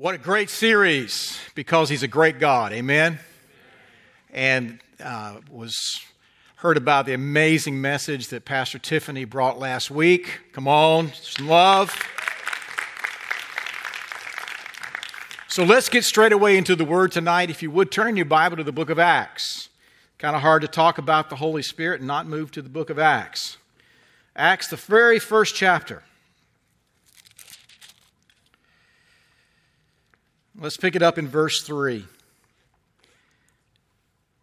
What a great series because he's a great God. Amen. And uh, was heard about the amazing message that Pastor Tiffany brought last week. Come on, some love. So let's get straight away into the word tonight. If you would turn your Bible to the book of Acts. Kind of hard to talk about the Holy Spirit and not move to the book of Acts. Acts, the very first chapter. Let's pick it up in verse 3.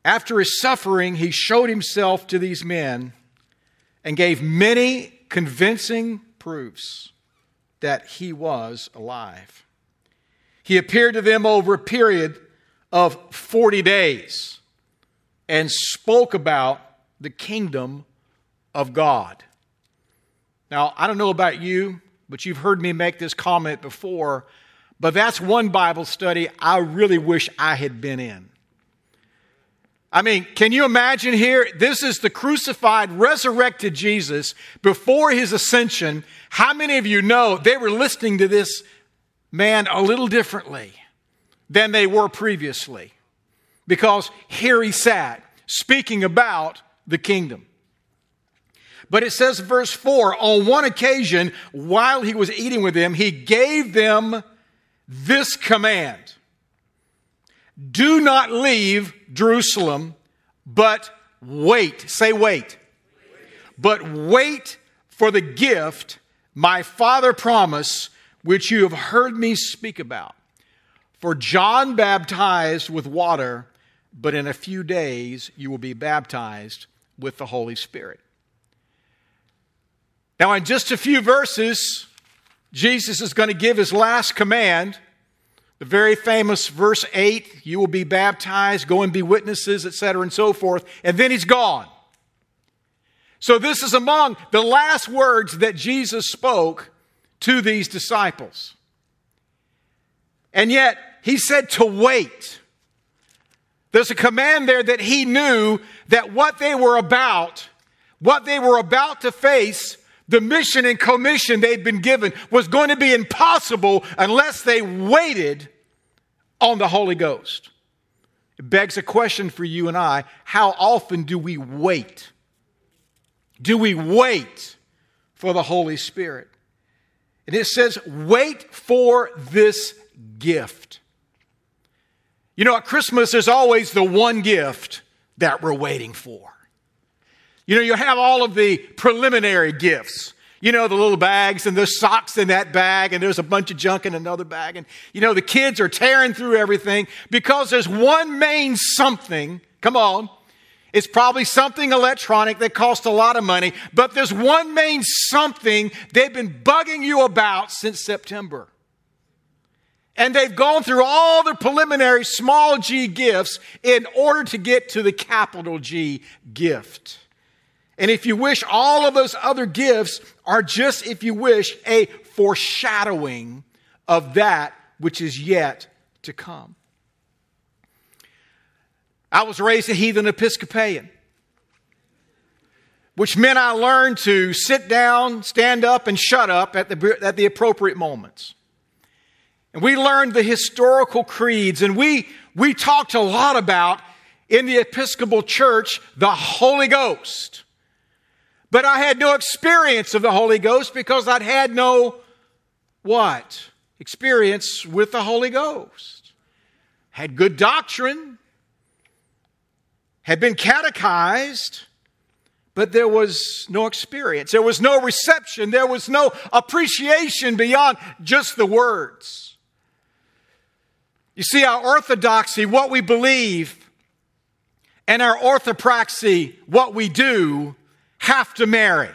After his suffering, he showed himself to these men and gave many convincing proofs that he was alive. He appeared to them over a period of 40 days and spoke about the kingdom of God. Now, I don't know about you, but you've heard me make this comment before but that's one Bible study I really wish I had been in. I mean, can you imagine here? This is the crucified, resurrected Jesus before his ascension. How many of you know they were listening to this man a little differently than they were previously? Because here he sat speaking about the kingdom. But it says, verse 4 on one occasion, while he was eating with them, he gave them this command Do not leave Jerusalem, but wait. Say, wait. But wait for the gift my Father promised, which you have heard me speak about. For John baptized with water, but in a few days you will be baptized with the Holy Spirit. Now, in just a few verses, Jesus is going to give his last command. The very famous verse 8 you will be baptized, go and be witnesses, etc., and so forth. And then he's gone. So, this is among the last words that Jesus spoke to these disciples. And yet, he said to wait. There's a command there that he knew that what they were about, what they were about to face, the mission and commission they'd been given was going to be impossible unless they waited on the Holy Ghost. It begs a question for you and I how often do we wait? Do we wait for the Holy Spirit? And it says, wait for this gift. You know, at Christmas, there's always the one gift that we're waiting for. You know, you have all of the preliminary gifts. You know, the little bags and the socks in that bag, and there's a bunch of junk in another bag. And, you know, the kids are tearing through everything because there's one main something. Come on. It's probably something electronic that costs a lot of money, but there's one main something they've been bugging you about since September. And they've gone through all the preliminary small g gifts in order to get to the capital G gift. And if you wish, all of those other gifts are just, if you wish, a foreshadowing of that which is yet to come. I was raised a heathen Episcopalian, which meant I learned to sit down, stand up, and shut up at the, at the appropriate moments. And we learned the historical creeds, and we, we talked a lot about in the Episcopal Church the Holy Ghost. But I had no experience of the Holy Ghost because I'd had no what? Experience with the Holy Ghost. Had good doctrine, had been catechized, but there was no experience. There was no reception. There was no appreciation beyond just the words. You see, our orthodoxy, what we believe, and our orthopraxy, what we do, have to marry.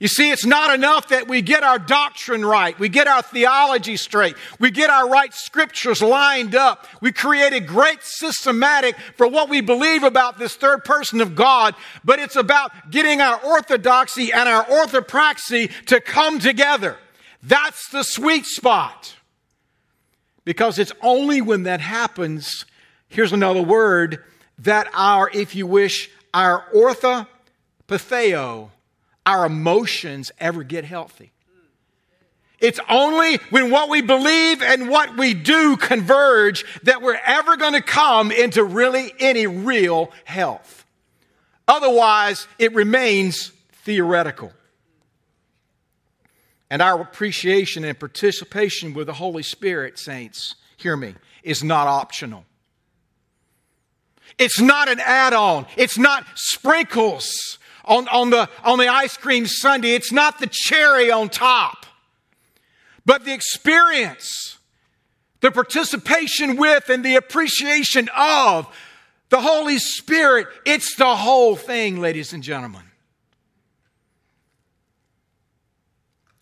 You see, it's not enough that we get our doctrine right, we get our theology straight, we get our right scriptures lined up, we create a great systematic for what we believe about this third person of God, but it's about getting our orthodoxy and our orthopraxy to come together. That's the sweet spot. Because it's only when that happens, here's another word, that our, if you wish, our ortho patheo, our emotions ever get healthy. It's only when what we believe and what we do converge that we're ever going to come into really any real health. Otherwise, it remains theoretical. And our appreciation and participation with the Holy Spirit, saints, hear me, is not optional. It's not an add on. It's not sprinkles on, on, the, on the ice cream sundae. It's not the cherry on top. But the experience, the participation with, and the appreciation of the Holy Spirit, it's the whole thing, ladies and gentlemen.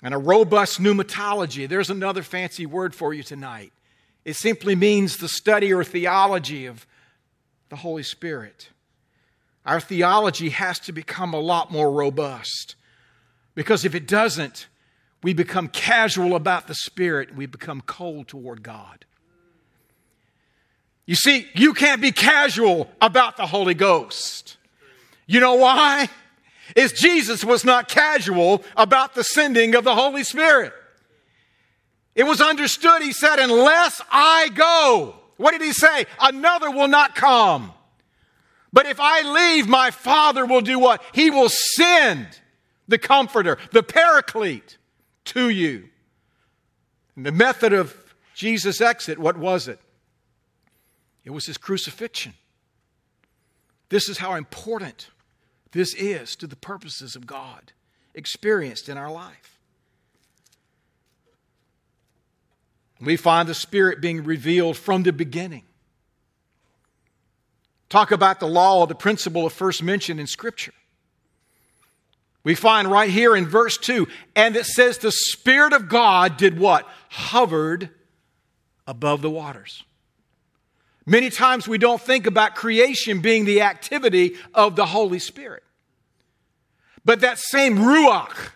And a robust pneumatology, there's another fancy word for you tonight. It simply means the study or theology of the Holy Spirit. Our theology has to become a lot more robust. Because if it doesn't, we become casual about the Spirit and we become cold toward God. You see, you can't be casual about the Holy Ghost. You know why? Is Jesus was not casual about the sending of the Holy Spirit. It was understood, he said, unless I go, what did he say? Another will not come. But if I leave, my Father will do what? He will send the Comforter, the Paraclete to you. And the method of Jesus' exit, what was it? It was his crucifixion. This is how important this is to the purposes of God experienced in our life. We find the Spirit being revealed from the beginning. Talk about the law the principle of first mention in Scripture. We find right here in verse 2, and it says the Spirit of God did what? Hovered above the waters. Many times we don't think about creation being the activity of the Holy Spirit. But that same Ruach,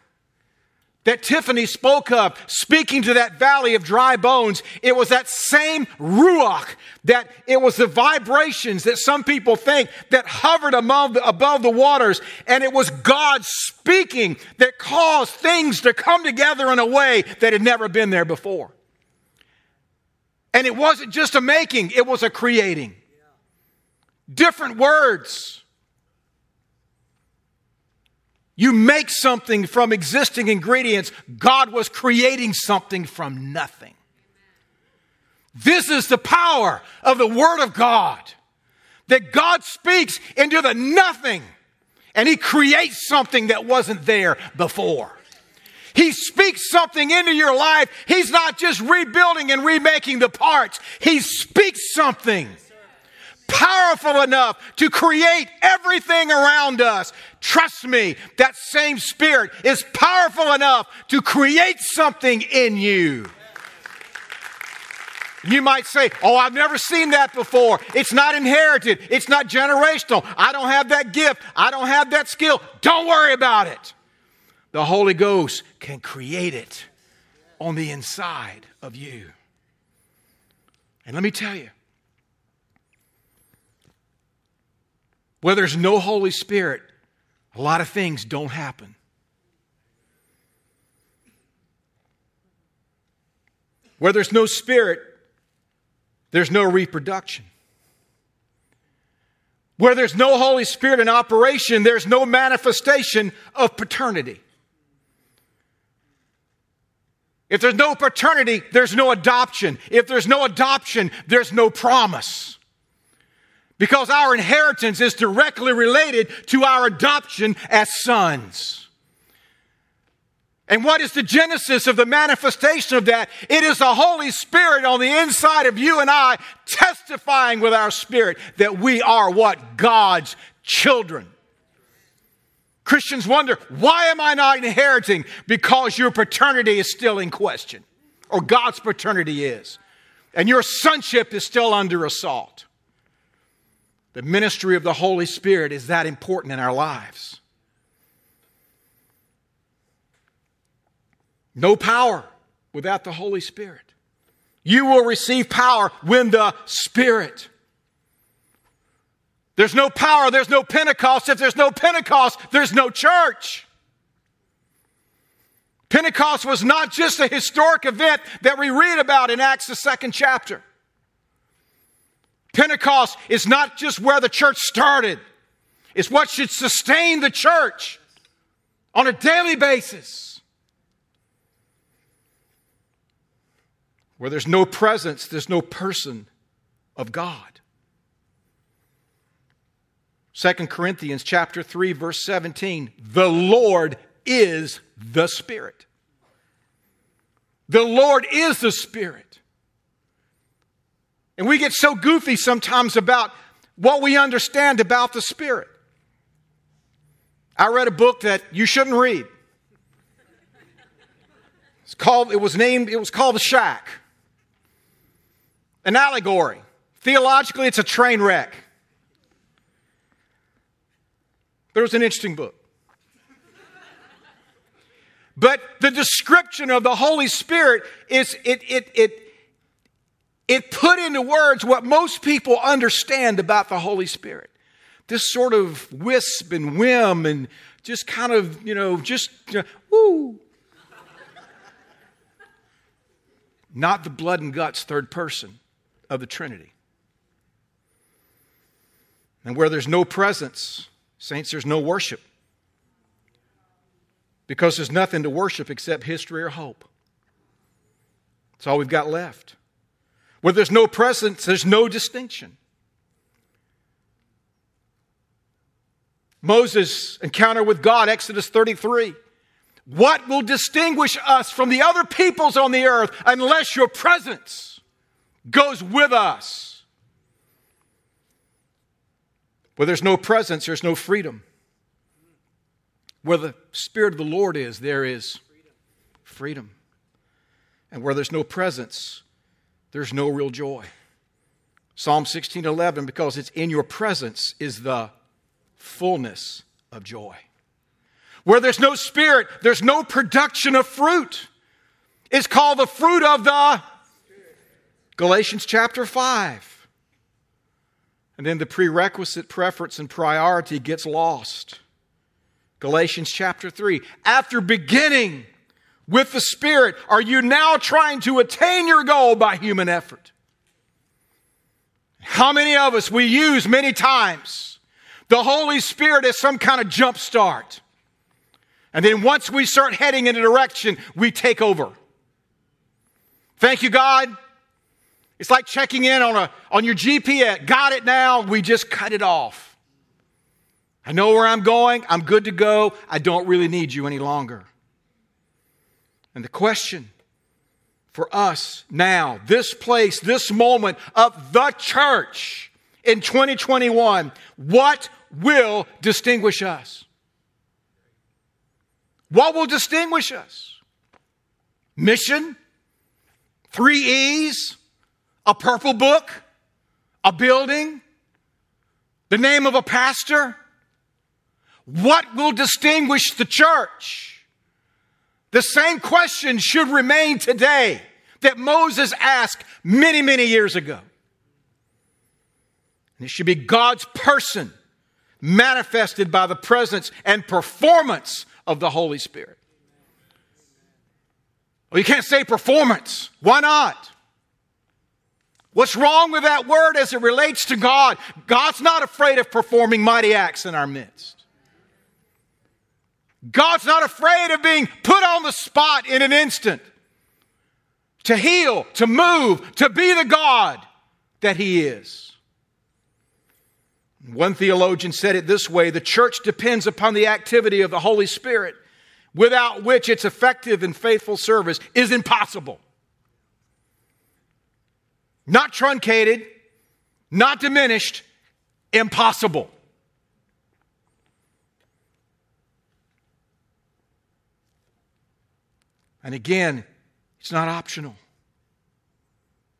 that Tiffany spoke of, speaking to that valley of dry bones, it was that same ruach that it was the vibrations that some people think that hovered above the, above the waters, and it was God speaking that caused things to come together in a way that had never been there before. And it wasn't just a making, it was a creating. Different words you make something from existing ingredients. God was creating something from nothing. This is the power of the Word of God. That God speaks into the nothing and He creates something that wasn't there before. He speaks something into your life. He's not just rebuilding and remaking the parts. He speaks something powerful enough to create everything around us. Trust me, that same spirit is powerful enough to create something in you. You might say, Oh, I've never seen that before. It's not inherited. It's not generational. I don't have that gift. I don't have that skill. Don't worry about it. The Holy Ghost can create it on the inside of you. And let me tell you, where there's no Holy Spirit, a lot of things don't happen. Where there's no spirit, there's no reproduction. Where there's no Holy Spirit in operation, there's no manifestation of paternity. If there's no paternity, there's no adoption. If there's no adoption, there's no promise. Because our inheritance is directly related to our adoption as sons. And what is the genesis of the manifestation of that? It is the Holy Spirit on the inside of you and I testifying with our spirit that we are what? God's children. Christians wonder, why am I not inheriting? Because your paternity is still in question, or God's paternity is, and your sonship is still under assault. The ministry of the Holy Spirit is that important in our lives. No power without the Holy Spirit. You will receive power when the Spirit. There's no power, there's no Pentecost. If there's no Pentecost, there's no church. Pentecost was not just a historic event that we read about in Acts, the second chapter. Pentecost is not just where the church started, it's what should sustain the church on a daily basis. Where there's no presence, there's no person of God. 2 Corinthians chapter 3 verse 17 the Lord is the Spirit. The Lord is the Spirit. And we get so goofy sometimes about what we understand about the Spirit. I read a book that you shouldn't read. It's called, it was named, it was called The Shack. An allegory. Theologically, it's a train wreck. But it was an interesting book. But the description of the Holy Spirit is it, it, it, it put into words what most people understand about the Holy Spirit. This sort of wisp and whim and just kind of, you know, just know, woo. Not the blood and guts third person of the Trinity. And where there's no presence, saints, there's no worship because there's nothing to worship except history or hope. That's all we've got left. Where there's no presence, there's no distinction. Moses' encounter with God, Exodus 33. What will distinguish us from the other peoples on the earth unless your presence goes with us? Where there's no presence, there's no freedom. Where the Spirit of the Lord is, there is freedom. And where there's no presence, there's no real joy. Psalm 16:11 because it's in your presence is the fullness of joy. Where there's no spirit, there's no production of fruit. It's called the fruit of the Galatians chapter 5. And then the prerequisite preference and priority gets lost. Galatians chapter 3. After beginning with the Spirit, are you now trying to attain your goal by human effort? How many of us we use many times the Holy Spirit as some kind of jump start? And then once we start heading in a direction, we take over. Thank you, God. It's like checking in on, a, on your GPS. Got it now. We just cut it off. I know where I'm going. I'm good to go. I don't really need you any longer. And the question for us now, this place, this moment of the church in 2021, what will distinguish us? What will distinguish us? Mission? Three E's? A purple book? A building? The name of a pastor? What will distinguish the church? The same question should remain today that Moses asked many, many years ago. And it should be God's person manifested by the presence and performance of the Holy Spirit. Well, you can't say performance. Why not? What's wrong with that word as it relates to God? God's not afraid of performing mighty acts in our midst. God's not afraid of being put on the spot in an instant to heal, to move, to be the God that He is. One theologian said it this way the church depends upon the activity of the Holy Spirit, without which its effective and faithful service is impossible. Not truncated, not diminished, impossible. And again, it's not optional.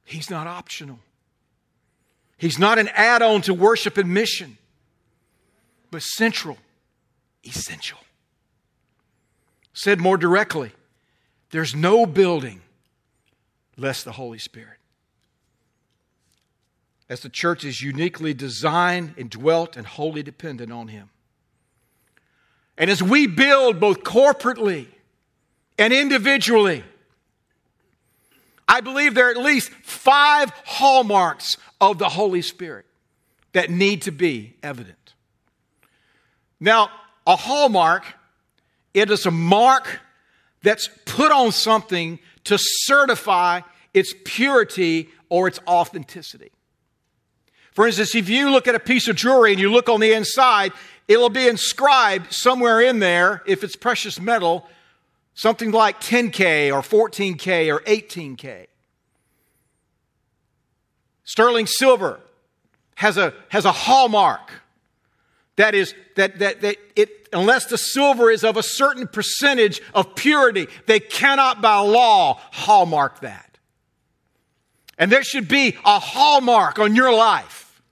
He's not optional. He's not an add on to worship and mission, but central, essential. Said more directly, there's no building less the Holy Spirit. As the church is uniquely designed and dwelt and wholly dependent on Him. And as we build both corporately and individually. I believe there are at least five hallmarks of the Holy Spirit that need to be evident. Now, a hallmark, it is a mark that's put on something to certify its purity or its authenticity. For instance, if you look at a piece of jewelry and you look on the inside, it'll be inscribed somewhere in there, if it's precious metal, something like 10K or 14K or 18K. Sterling silver has a, has a hallmark that is that, that, that it unless the silver is of a certain percentage of purity they cannot by law hallmark that. And there should be a hallmark on your life.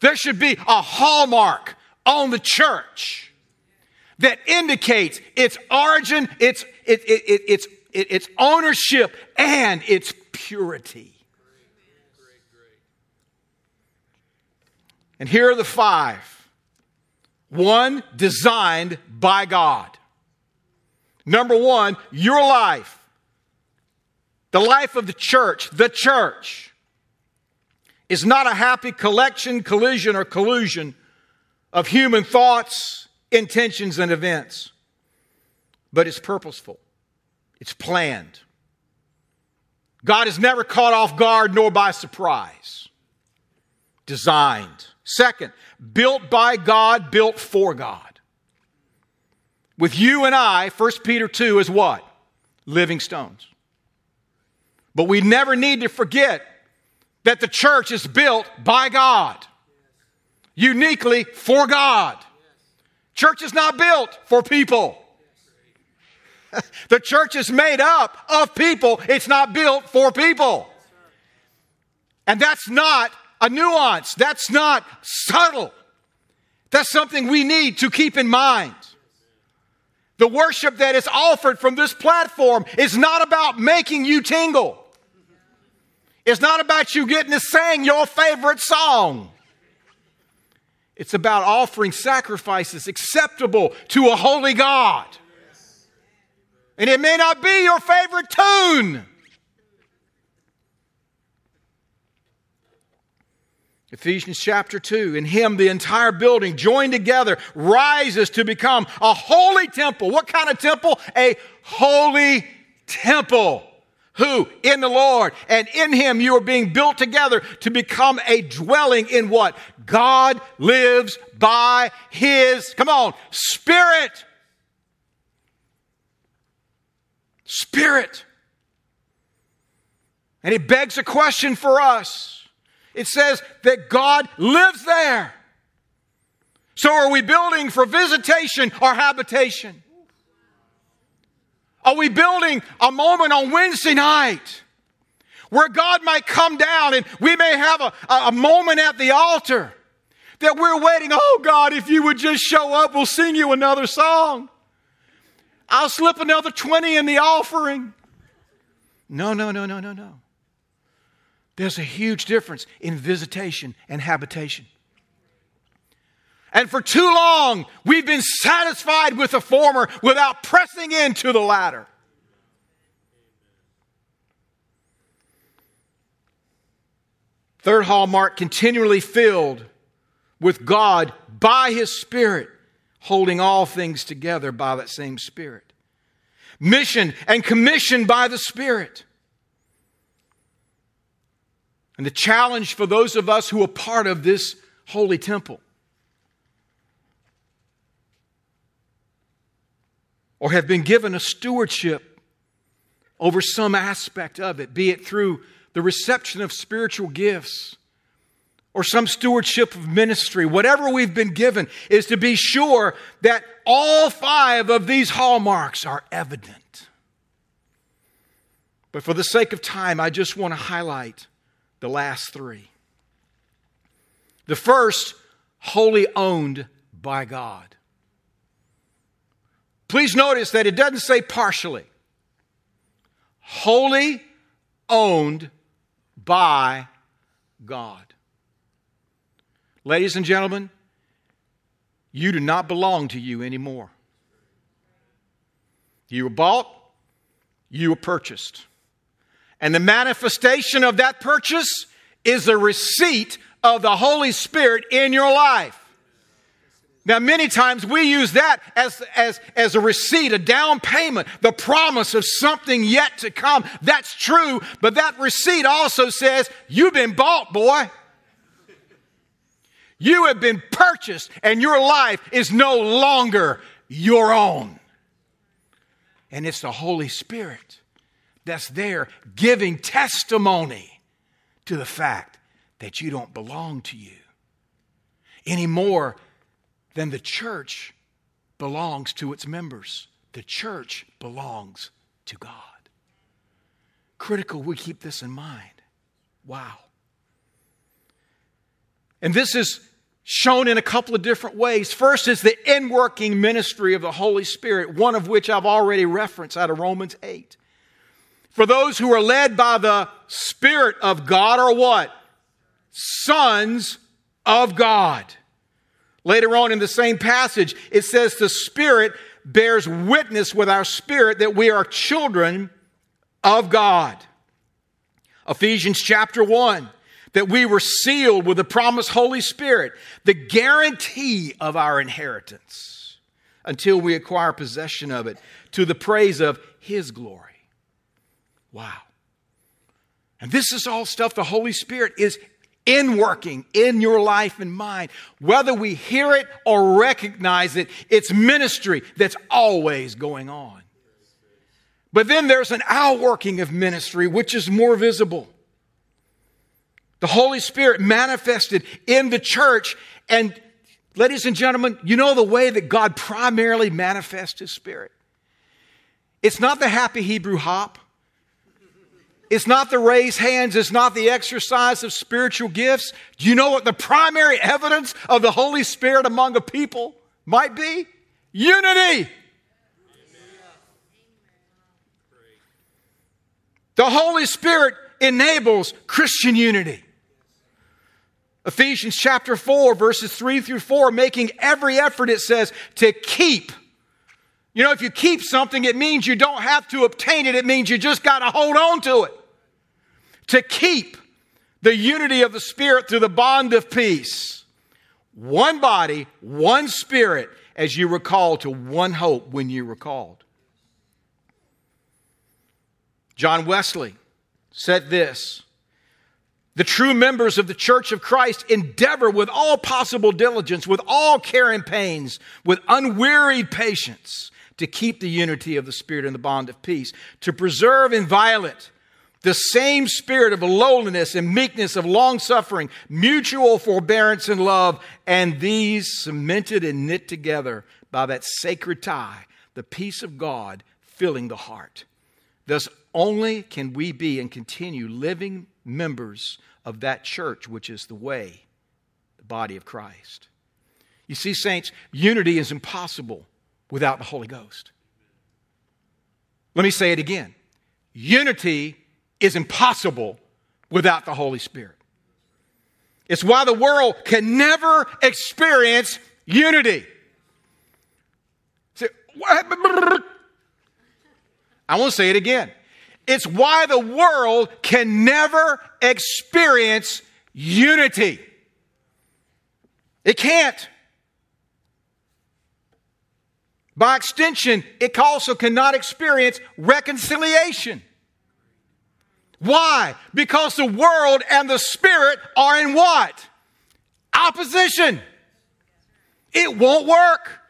There should be a hallmark on the church that indicates its origin its, it, it, it, its, its ownership and its purity. And here are the five. One, designed by God. Number one, your life, the life of the church, the church, is not a happy collection, collision, or collusion of human thoughts, intentions, and events, but it's purposeful, it's planned. God is never caught off guard nor by surprise. Designed. Second, built by God, built for God. With you and I, 1 Peter 2 is what? Living stones. But we never need to forget that the church is built by God, uniquely for God. Church is not built for people. the church is made up of people, it's not built for people. And that's not a nuance. That's not subtle. That's something we need to keep in mind. The worship that is offered from this platform is not about making you tingle. It's not about you getting to sing your favorite song. It's about offering sacrifices acceptable to a holy God. And it may not be your favorite tune. Ephesians chapter 2. In him, the entire building joined together rises to become a holy temple. What kind of temple? A holy temple. Who? In the Lord. And in him you are being built together to become a dwelling in what? God lives by his, come on, spirit. Spirit. And he begs a question for us. It says that God lives there. So are we building for visitation or habitation? Are we building a moment on Wednesday night where God might come down and we may have a, a moment at the altar that we're waiting, oh God, if you would just show up, we'll sing you another song. I'll slip another 20 in the offering. No, no, no, no, no, no. There's a huge difference in visitation and habitation. And for too long, we've been satisfied with the former without pressing into the latter. Third hallmark continually filled with God by His Spirit, holding all things together by that same Spirit. Mission and commissioned by the Spirit. And the challenge for those of us who are part of this holy temple or have been given a stewardship over some aspect of it, be it through the reception of spiritual gifts or some stewardship of ministry, whatever we've been given, is to be sure that all five of these hallmarks are evident. But for the sake of time, I just want to highlight the last three. The first, wholly owned by God. Please notice that it doesn't say partially. Wholly owned by God. Ladies and gentlemen, you do not belong to you anymore. You were bought, you were purchased. And the manifestation of that purchase is a receipt of the Holy Spirit in your life. Now, many times we use that as, as, as a receipt, a down payment, the promise of something yet to come. That's true, but that receipt also says, You've been bought, boy. You have been purchased, and your life is no longer your own. And it's the Holy Spirit that's there giving testimony to the fact that you don't belong to you anymore then the church belongs to its members. The church belongs to God. Critical we keep this in mind. Wow. And this is shown in a couple of different ways. First is the inworking ministry of the Holy Spirit, one of which I've already referenced out of Romans 8. For those who are led by the Spirit of God are what? Sons of God. Later on in the same passage, it says the Spirit bears witness with our spirit that we are children of God. Ephesians chapter 1, that we were sealed with the promised Holy Spirit, the guarantee of our inheritance until we acquire possession of it to the praise of His glory. Wow. And this is all stuff the Holy Spirit is in working in your life and mine. Whether we hear it or recognize it, it's ministry that's always going on. But then there's an outworking of ministry which is more visible. The Holy Spirit manifested in the church. And, ladies and gentlemen, you know the way that God primarily manifests His Spirit? It's not the happy Hebrew hop. It's not the raised hands. It's not the exercise of spiritual gifts. Do you know what the primary evidence of the Holy Spirit among a people might be? Unity. The Holy Spirit enables Christian unity. Ephesians chapter 4, verses 3 through 4, making every effort, it says, to keep. You know, if you keep something, it means you don't have to obtain it, it means you just got to hold on to it to keep the unity of the Spirit through the bond of peace. One body, one Spirit, as you recall to one hope when you were called. John Wesley said this The true members of the Church of Christ endeavor with all possible diligence, with all care and pains, with unwearied patience to keep the unity of the Spirit in the bond of peace, to preserve inviolate the same spirit of lowliness and meekness, of long suffering, mutual forbearance and love, and these cemented and knit together by that sacred tie, the peace of God filling the heart. Thus, only can we be and continue living members of that church, which is the way, the body of Christ. You see, saints, unity is impossible without the Holy Ghost. Let me say it again. Unity is impossible without the Holy Spirit. It's why the world can never experience unity. I won't say it again. It's why the world can never experience unity. It can't. By extension, it also cannot experience reconciliation. Why? Because the world and the spirit are in what? Opposition. It won't work.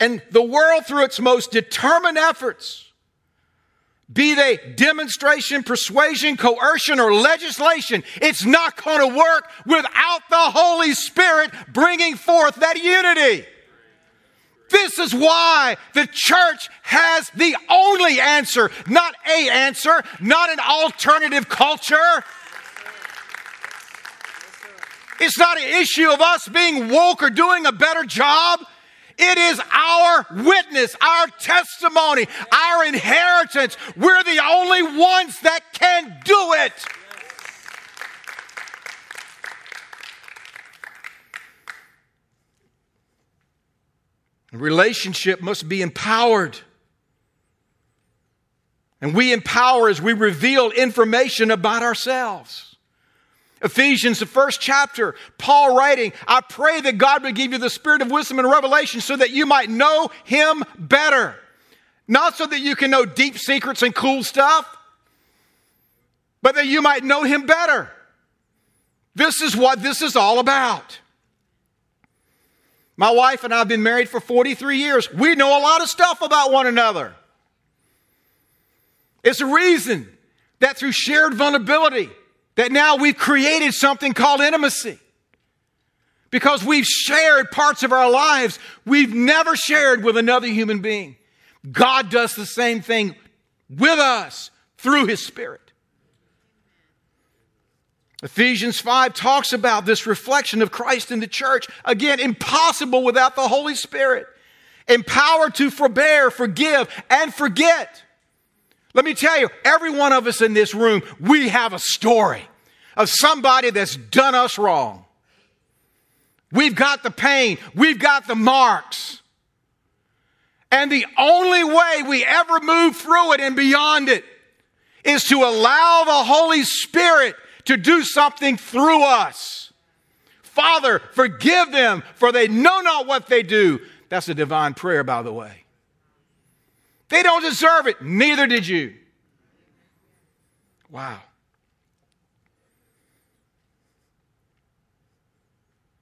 And the world, through its most determined efforts, be they demonstration, persuasion, coercion, or legislation, it's not going to work without the Holy Spirit bringing forth that unity. This is why the church has the only answer, not a answer, not an alternative culture. It's not an issue of us being woke or doing a better job. It is our witness, our testimony, our inheritance. We're the only ones that can do it. Relationship must be empowered And we empower as we reveal information about ourselves. Ephesians, the first chapter, Paul writing, I pray that God would give you the spirit of wisdom and revelation so that you might know him better. Not so that you can know deep secrets and cool stuff, but that you might know him better. This is what this is all about. My wife and I have been married for 43 years. We know a lot of stuff about one another. It's a reason that through shared vulnerability, that now we've created something called intimacy. Because we've shared parts of our lives we've never shared with another human being. God does the same thing with us through His Spirit. Ephesians 5 talks about this reflection of Christ in the church. Again, impossible without the Holy Spirit. Empowered to forbear, forgive, and forget. Let me tell you, every one of us in this room, we have a story of somebody that's done us wrong. We've got the pain, we've got the marks. And the only way we ever move through it and beyond it is to allow the Holy Spirit to do something through us. Father, forgive them, for they know not what they do. That's a divine prayer, by the way. They don't deserve it, neither did you. Wow.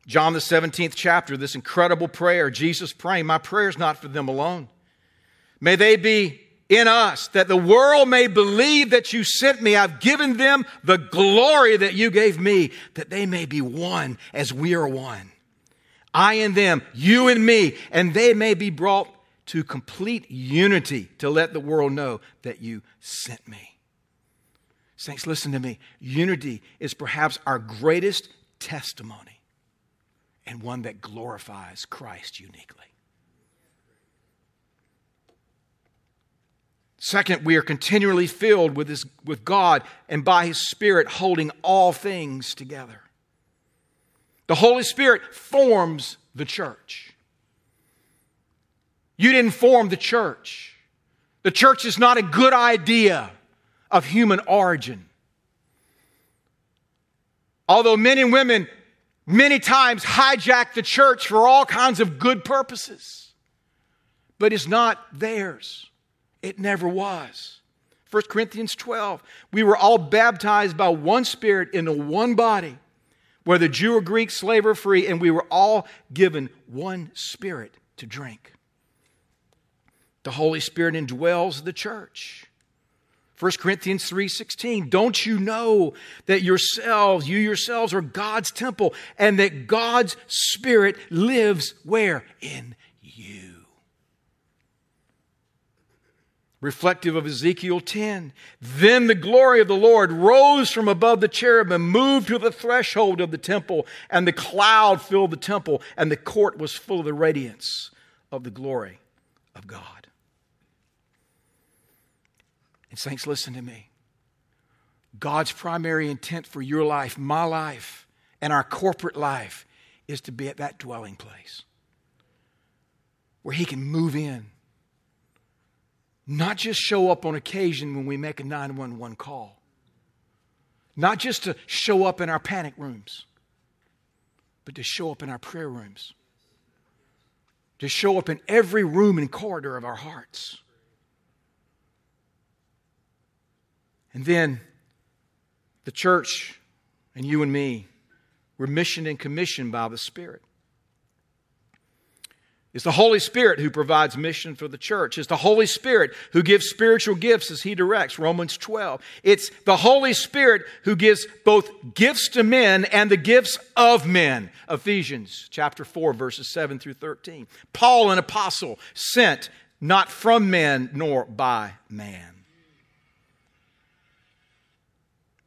John, the 17th chapter, this incredible prayer, Jesus praying, My prayer is not for them alone. May they be in us, that the world may believe that you sent me. I've given them the glory that you gave me, that they may be one as we are one. I and them, you and me, and they may be brought to complete unity to let the world know that you sent me. Saints, listen to me. Unity is perhaps our greatest testimony and one that glorifies Christ uniquely. Second, we are continually filled with, his, with God and by His Spirit holding all things together. The Holy Spirit forms the church. You didn't form the church. The church is not a good idea of human origin. Although men and women many times hijack the church for all kinds of good purposes, but it's not theirs. It never was. 1 Corinthians 12, we were all baptized by one Spirit into one body, whether Jew or Greek, slave or free, and we were all given one Spirit to drink. The Holy Spirit indwells the church. 1 Corinthians 3:16 Don't you know that yourselves you yourselves are God's temple and that God's spirit lives where in reflective of Ezekiel 10. Then the glory of the Lord rose from above the cherubim, moved to the threshold of the temple, and the cloud filled the temple, and the court was full of the radiance of the glory of God. And, saints, listen to me. God's primary intent for your life, my life, and our corporate life is to be at that dwelling place where He can move in not just show up on occasion when we make a 911 call, not just to show up in our panic rooms, but to show up in our prayer rooms, to show up in every room and corridor of our hearts. And then the church and you and me, we're missioned and commissioned by the Spirit. It's the Holy Spirit who provides mission for the church. It's the Holy Spirit who gives spiritual gifts as He directs, Romans 12. It's the Holy Spirit who gives both gifts to men and the gifts of men, Ephesians chapter 4, verses 7 through 13. Paul, an apostle, sent not from men nor by man.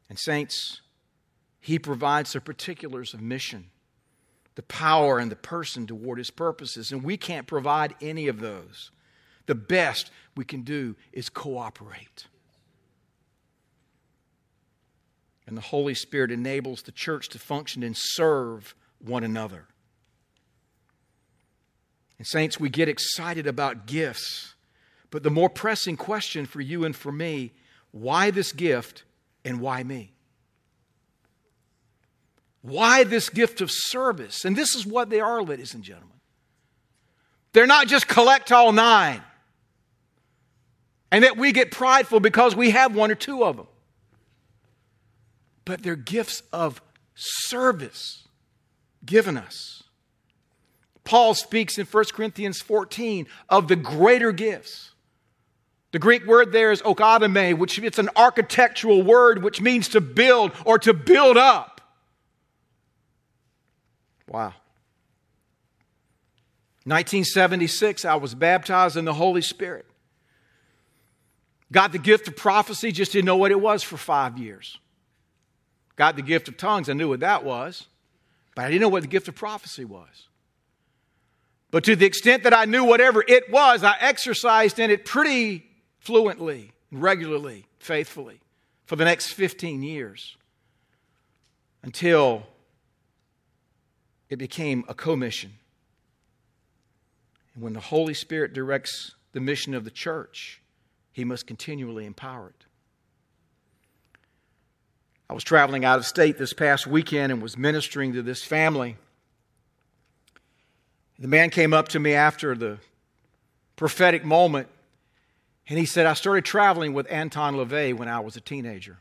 And, saints, He provides the particulars of mission the power and the person toward his purposes. And we can't provide any of those. The best we can do is cooperate. And the Holy Spirit enables the church to function and serve one another. And, saints, we get excited about gifts But the more pressing question for you and for me why this gift and why me? Why this gift of service? And this is what they are, ladies and gentlemen. They're not just collect all nine, and that we get prideful because we have one or two of them, but they're gifts of service given us. Paul speaks in 1 Corinthians 14 of the greater gifts. The Greek word there is oikodomai, which it's an architectural word which means to build or to build up. Wow. 1976, I was baptized in the Holy Spirit. Got the gift of prophecy, just didn't know what it was for five years. Got the gift of tongues, I knew what that was, but I didn't know what the gift of prophecy was. But to the extent that I knew whatever it was, I exercised in it pretty fluently, regularly, faithfully for the next 15 years until it became a commission. And when the Holy Spirit directs the mission of the church, He must continually empower it. I was traveling out of state this past weekend and was ministering to this family. The man came up to me after the prophetic moment and he said, I started traveling with Anton LaVey when I was a teenager.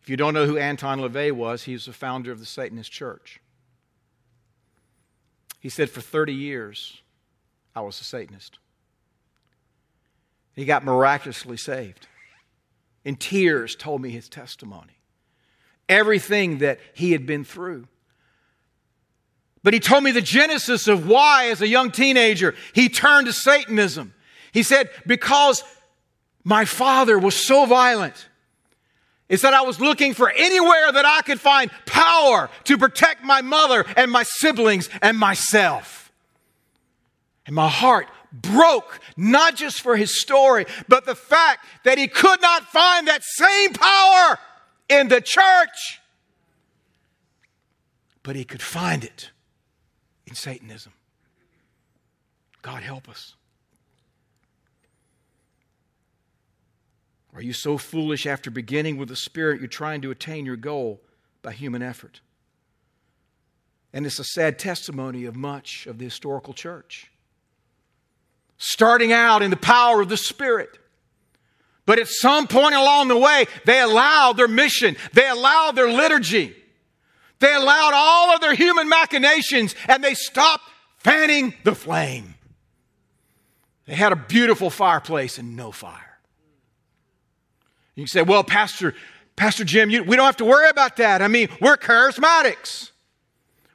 If you don't know who Anton LaVey was, he was the founder of the Satanist Church. He said, For 30 years, I was a Satanist. He got miraculously saved in tears told me his testimony, everything that he had been through. But he told me the genesis of why, as a young teenager, he turned to Satanism. He said, Because my father was so violent. He that I was looking for anywhere that I could find power to protect my mother and my siblings and myself. And my heart broke, not just for his story, but the fact that he could not find that same power in the church. But he could find it in Satanism. God help us. Are you so foolish after beginning with the Spirit you're trying to attain your goal by human effort? And it's a sad testimony of much of the historical church starting out in the power of the Spirit. But at some point along the way, they allowed their mission, they allowed their liturgy, they allowed all of their human machinations, and they stopped fanning the flame. They had a beautiful fireplace and no fire. You can say, well, Pastor, Pastor Jim, you, we don't have to worry about that. I mean, we're charismatics.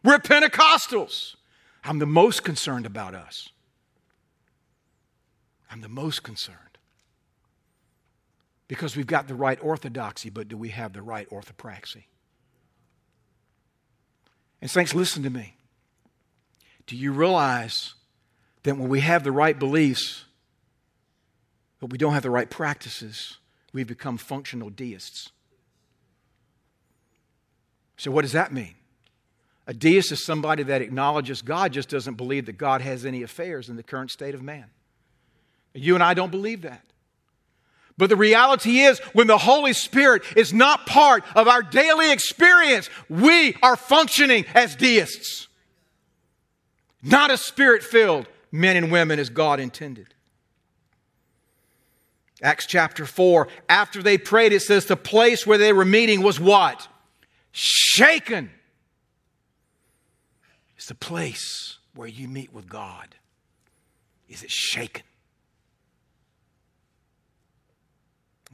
We're Pentecostals. I'm the most concerned about us. I'm the most concerned. Because we've got the right orthodoxy, but do we have the right orthopraxy? And, Saints, listen to me. Do you realize that when we have the right beliefs, but we don't have the right practices, we've become functional deists? So, what does that mean? A deist is somebody that acknowledges God, just doesn't believe that God has any affairs in the current state of man. You and I don't believe that. But the reality is, when the Holy Spirit is not part of our daily experience, we are functioning as deists. Not as spirit filled men and women as God intended. Acts chapter 4, after they prayed, it says the place where they were meeting was what? Shaken. It's the place where you meet with God. Is it shaken?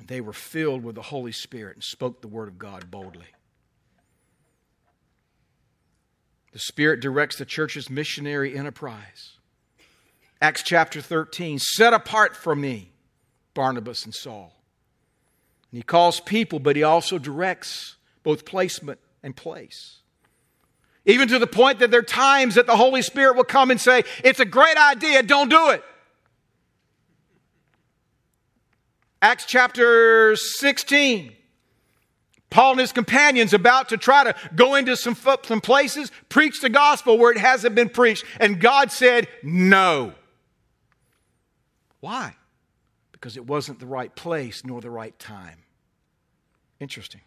they were filled with the Holy Spirit and spoke the word of God boldly. The Spirit directs the church's missionary enterprise. Acts chapter 13 set apart for me Barnabas and Saul. And he calls people, but he also directs both placement and place. Even to the point that there are times that the Holy Spirit will come and say, It's a great idea, don't do it. Acts chapter 16. Paul and his companions about to try to go into some, some places, preach the gospel where it hasn't been preached. And God said, no. Why? Because it wasn't the right place nor the right time. Interesting.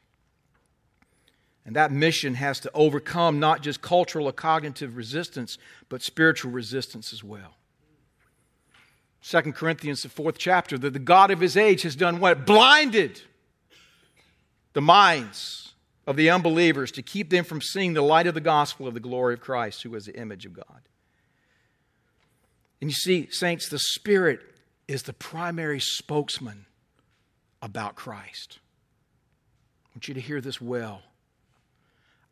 And that mission has to overcome not just cultural or cognitive resistance, but spiritual resistance as well. 2 Corinthians, the fourth chapter, that the God of his age has done what? Blinded the minds of the unbelievers to keep them from seeing the light of the gospel of the glory of Christ, who is the image of God. And you see, saints, the Spirit is the primary spokesman about Christ. I want you to hear this well.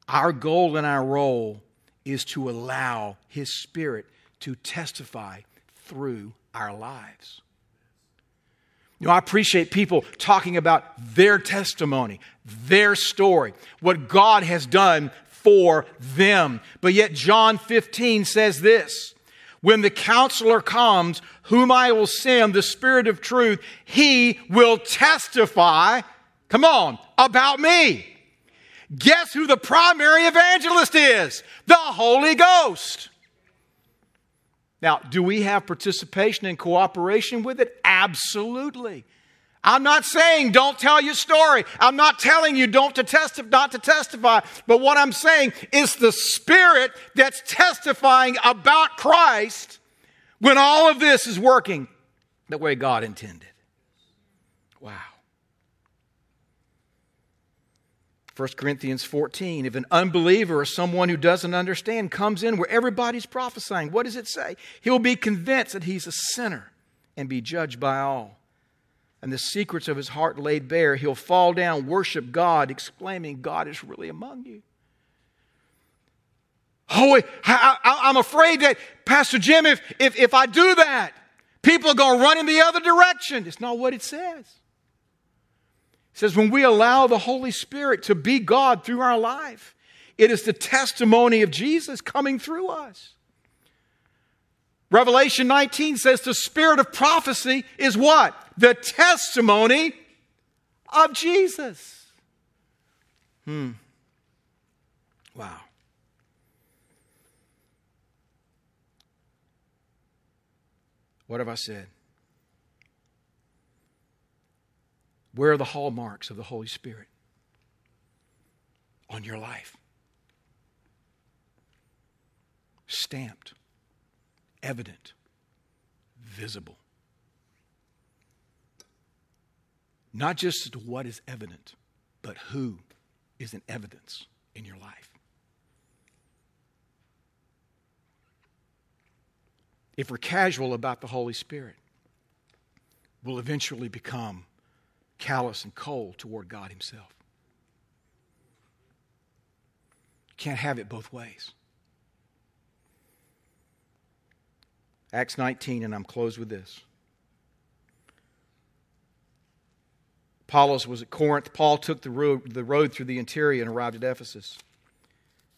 Our goal and our role is to allow His Spirit to testify through our lives. You know, I appreciate people talking about their testimony, their story, what God has done for them. But yet, John 15 says this When the counselor comes, whom I will send, the Spirit of truth, he will testify, come on, about me. Guess who the primary evangelist is? The Holy Ghost. Now, do we have participation and cooperation with it? Absolutely. I'm not saying don't tell your story. I'm not telling you don't to testify, not to testify. But what I'm saying is the Spirit that's testifying about Christ when all of this is working the way God intended. Wow. 1 Corinthians 14, if an unbeliever or someone who doesn't understand comes in where everybody's prophesying, what does it say? He'll be convinced that he's a sinner and be judged by all. And the secrets of his heart laid bare, he'll fall down, worship God, exclaiming, God is really among you. Oh, I, am afraid that, Pastor Jim, if, if, if I do that, people are going to run in the other direction. It's not what it says says when we allow the Holy Spirit to be God through our life, it is the testimony of Jesus coming through us. Revelation 19 says the spirit of prophecy is what? The testimony of Jesus. Hmm. Wow. What have I said? Where are the hallmarks of the Holy Spirit? On your life. Stamped, evident, visible. Not just what is evident, but who is an evidence in your life. If we're casual about the Holy Spirit, we'll eventually become callous and cold toward God Himself. Can't have it both ways. Acts 19, and I'm closed with this. Apollos was at Corinth. Paul took the road, the road through the interior and arrived at Ephesus.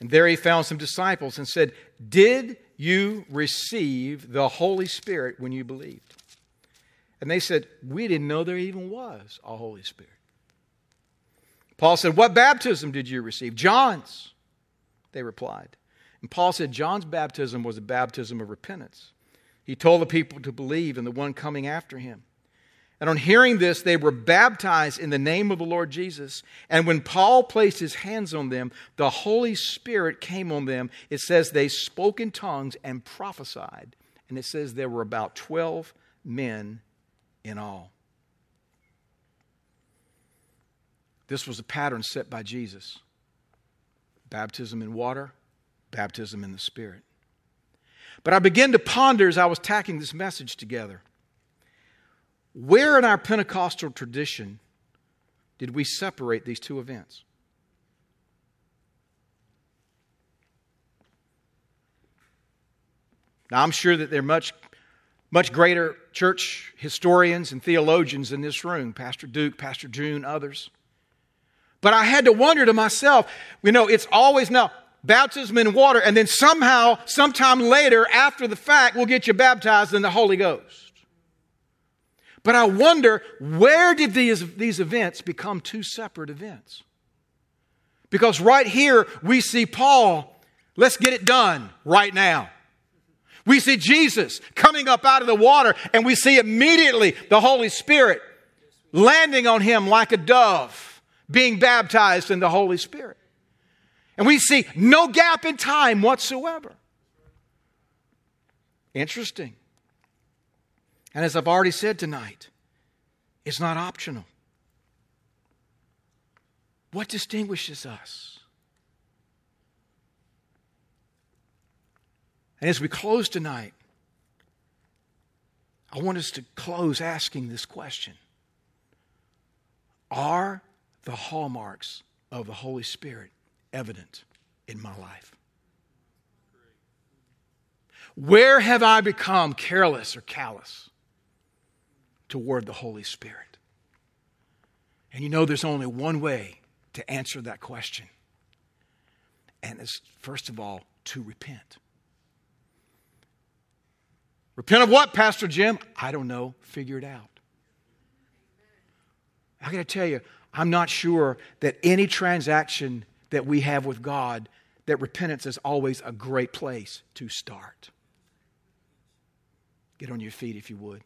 And there he found some disciples and said, Did you receive the Holy Spirit when you believed? And they said, We didn't know there even was a Holy Spirit. Paul said, What baptism did you receive? John's. They replied. And Paul said, John's baptism was a baptism of repentance. He told the people to believe in the one coming after him. And on hearing this, they were baptized in the name of the Lord Jesus. And when Paul placed his hands on them, the Holy Spirit came on them. It says they spoke in tongues and prophesied. And it says there were about 12 men in all. This was a pattern set by Jesus baptism in water, baptism in the Spirit. But I began to ponder as I was tacking this message together where in our Pentecostal tradition did we separate these two events? Now, I'm sure that there are much much greater church historians and theologians in this room Pastor Duke, Pastor June, others. But I had to wonder to myself, you know, it's always now baptism in water, and then somehow, sometime later, after the fact, we'll get you baptized in the Holy Ghost. But I wonder, where did these, these events become two separate events? Because right here, we see Paul, let's get it done right now. We see Jesus coming up out of the water, and we see immediately the Holy Spirit landing on him like a dove, being baptized in the Holy Spirit. And we see no gap in time whatsoever. Interesting. And as I've already said tonight, it's not optional. What distinguishes us? And as we close tonight, I want us to close asking this question Are the hallmarks of the Holy Spirit evident in my life? Where have I become careless or callous toward the Holy Spirit? And you know, there's only one way to answer that question. And it's, first of all, to repent. Repent of what, Pastor Jim? I don't know. Figure it out. I got to tell you, I'm not sure that any transaction that we have with God, that repentance is always a great place to start. Get on your feet if you would.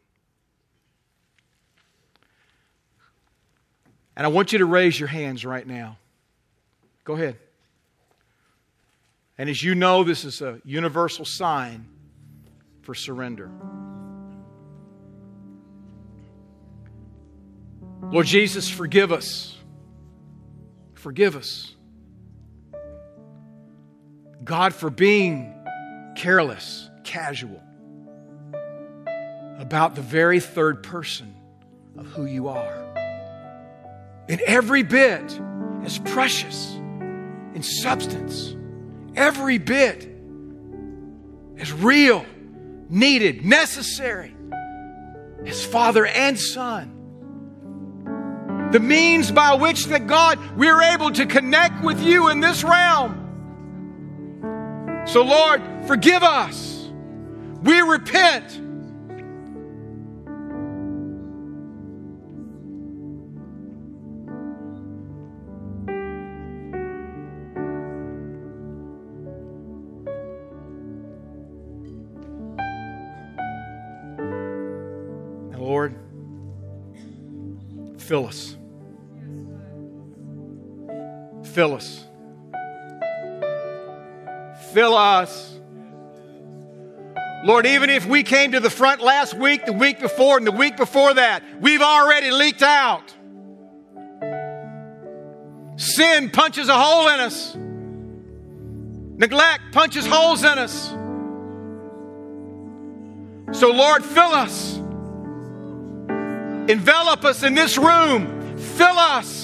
And I want you to raise your hands right now. Go ahead. And as you know, this is a universal sign for surrender. Lord Jesus, forgive us. Forgive us. God, for being careless, casual about the very third person of who you are. And every bit as precious in substance, every bit as real, needed, necessary as Father and Son. The means by which that God, we're able to connect with you in this realm. So, Lord, forgive us. We repent. Lord, Fill us. Fill us. Fill us. Lord, even if we came to the front last week, the week before, and the week before that, we've already leaked out. Sin punches a hole in us. Neglect punches holes in us. So, Lord, fill us. Envelop us in this room. Fill us.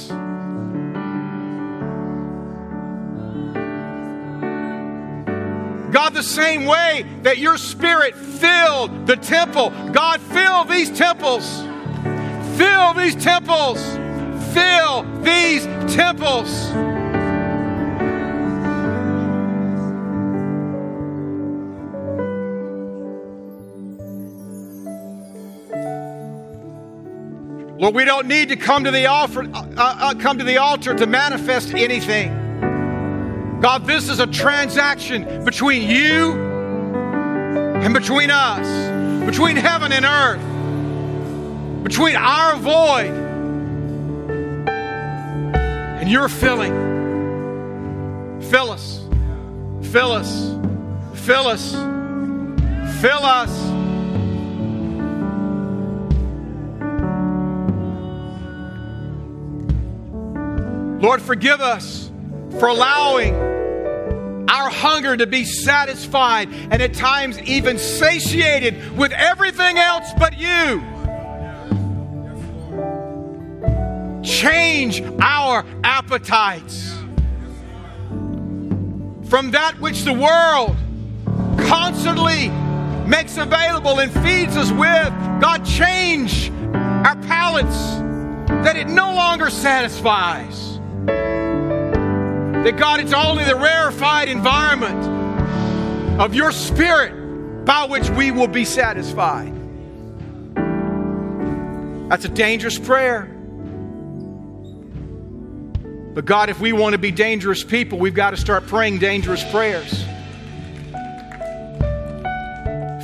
God, the same way that your spirit filled the temple, God, fill these temples. Fill these temples. Fill these temples. Lord, we don't need to come to the altar, uh, uh, come to the altar to manifest anything. God, this is a transaction between you and between us, between heaven and earth, between our void and your filling. Fill us, fill us, fill us, fill us. Lord, forgive us for allowing our hunger to be satisfied and at times even satiated with everything else but you. Change our appetites from that which the world constantly makes available and feeds us with. God, change our palates that it no longer satisfies. That God, it's only the rarefied environment of your spirit by which we will be satisfied. That's a dangerous prayer. But God, if we want to be dangerous people, we've got to start praying dangerous prayers.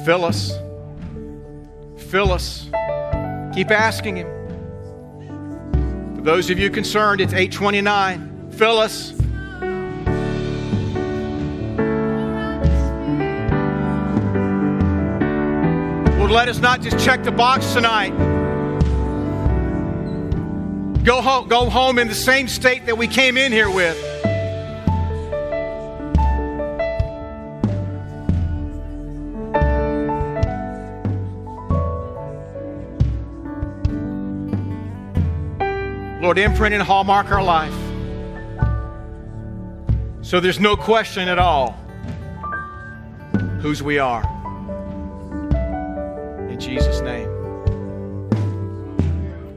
Fill us. Fill us. Keep asking Him. For those of you concerned, it's 829. Fill us. Lord, let us not just check the box tonight. Go home, go home in the same state that we came in here with. Lord, imprint and hallmark our life. So there's no question at all whose we are. Jesus' name.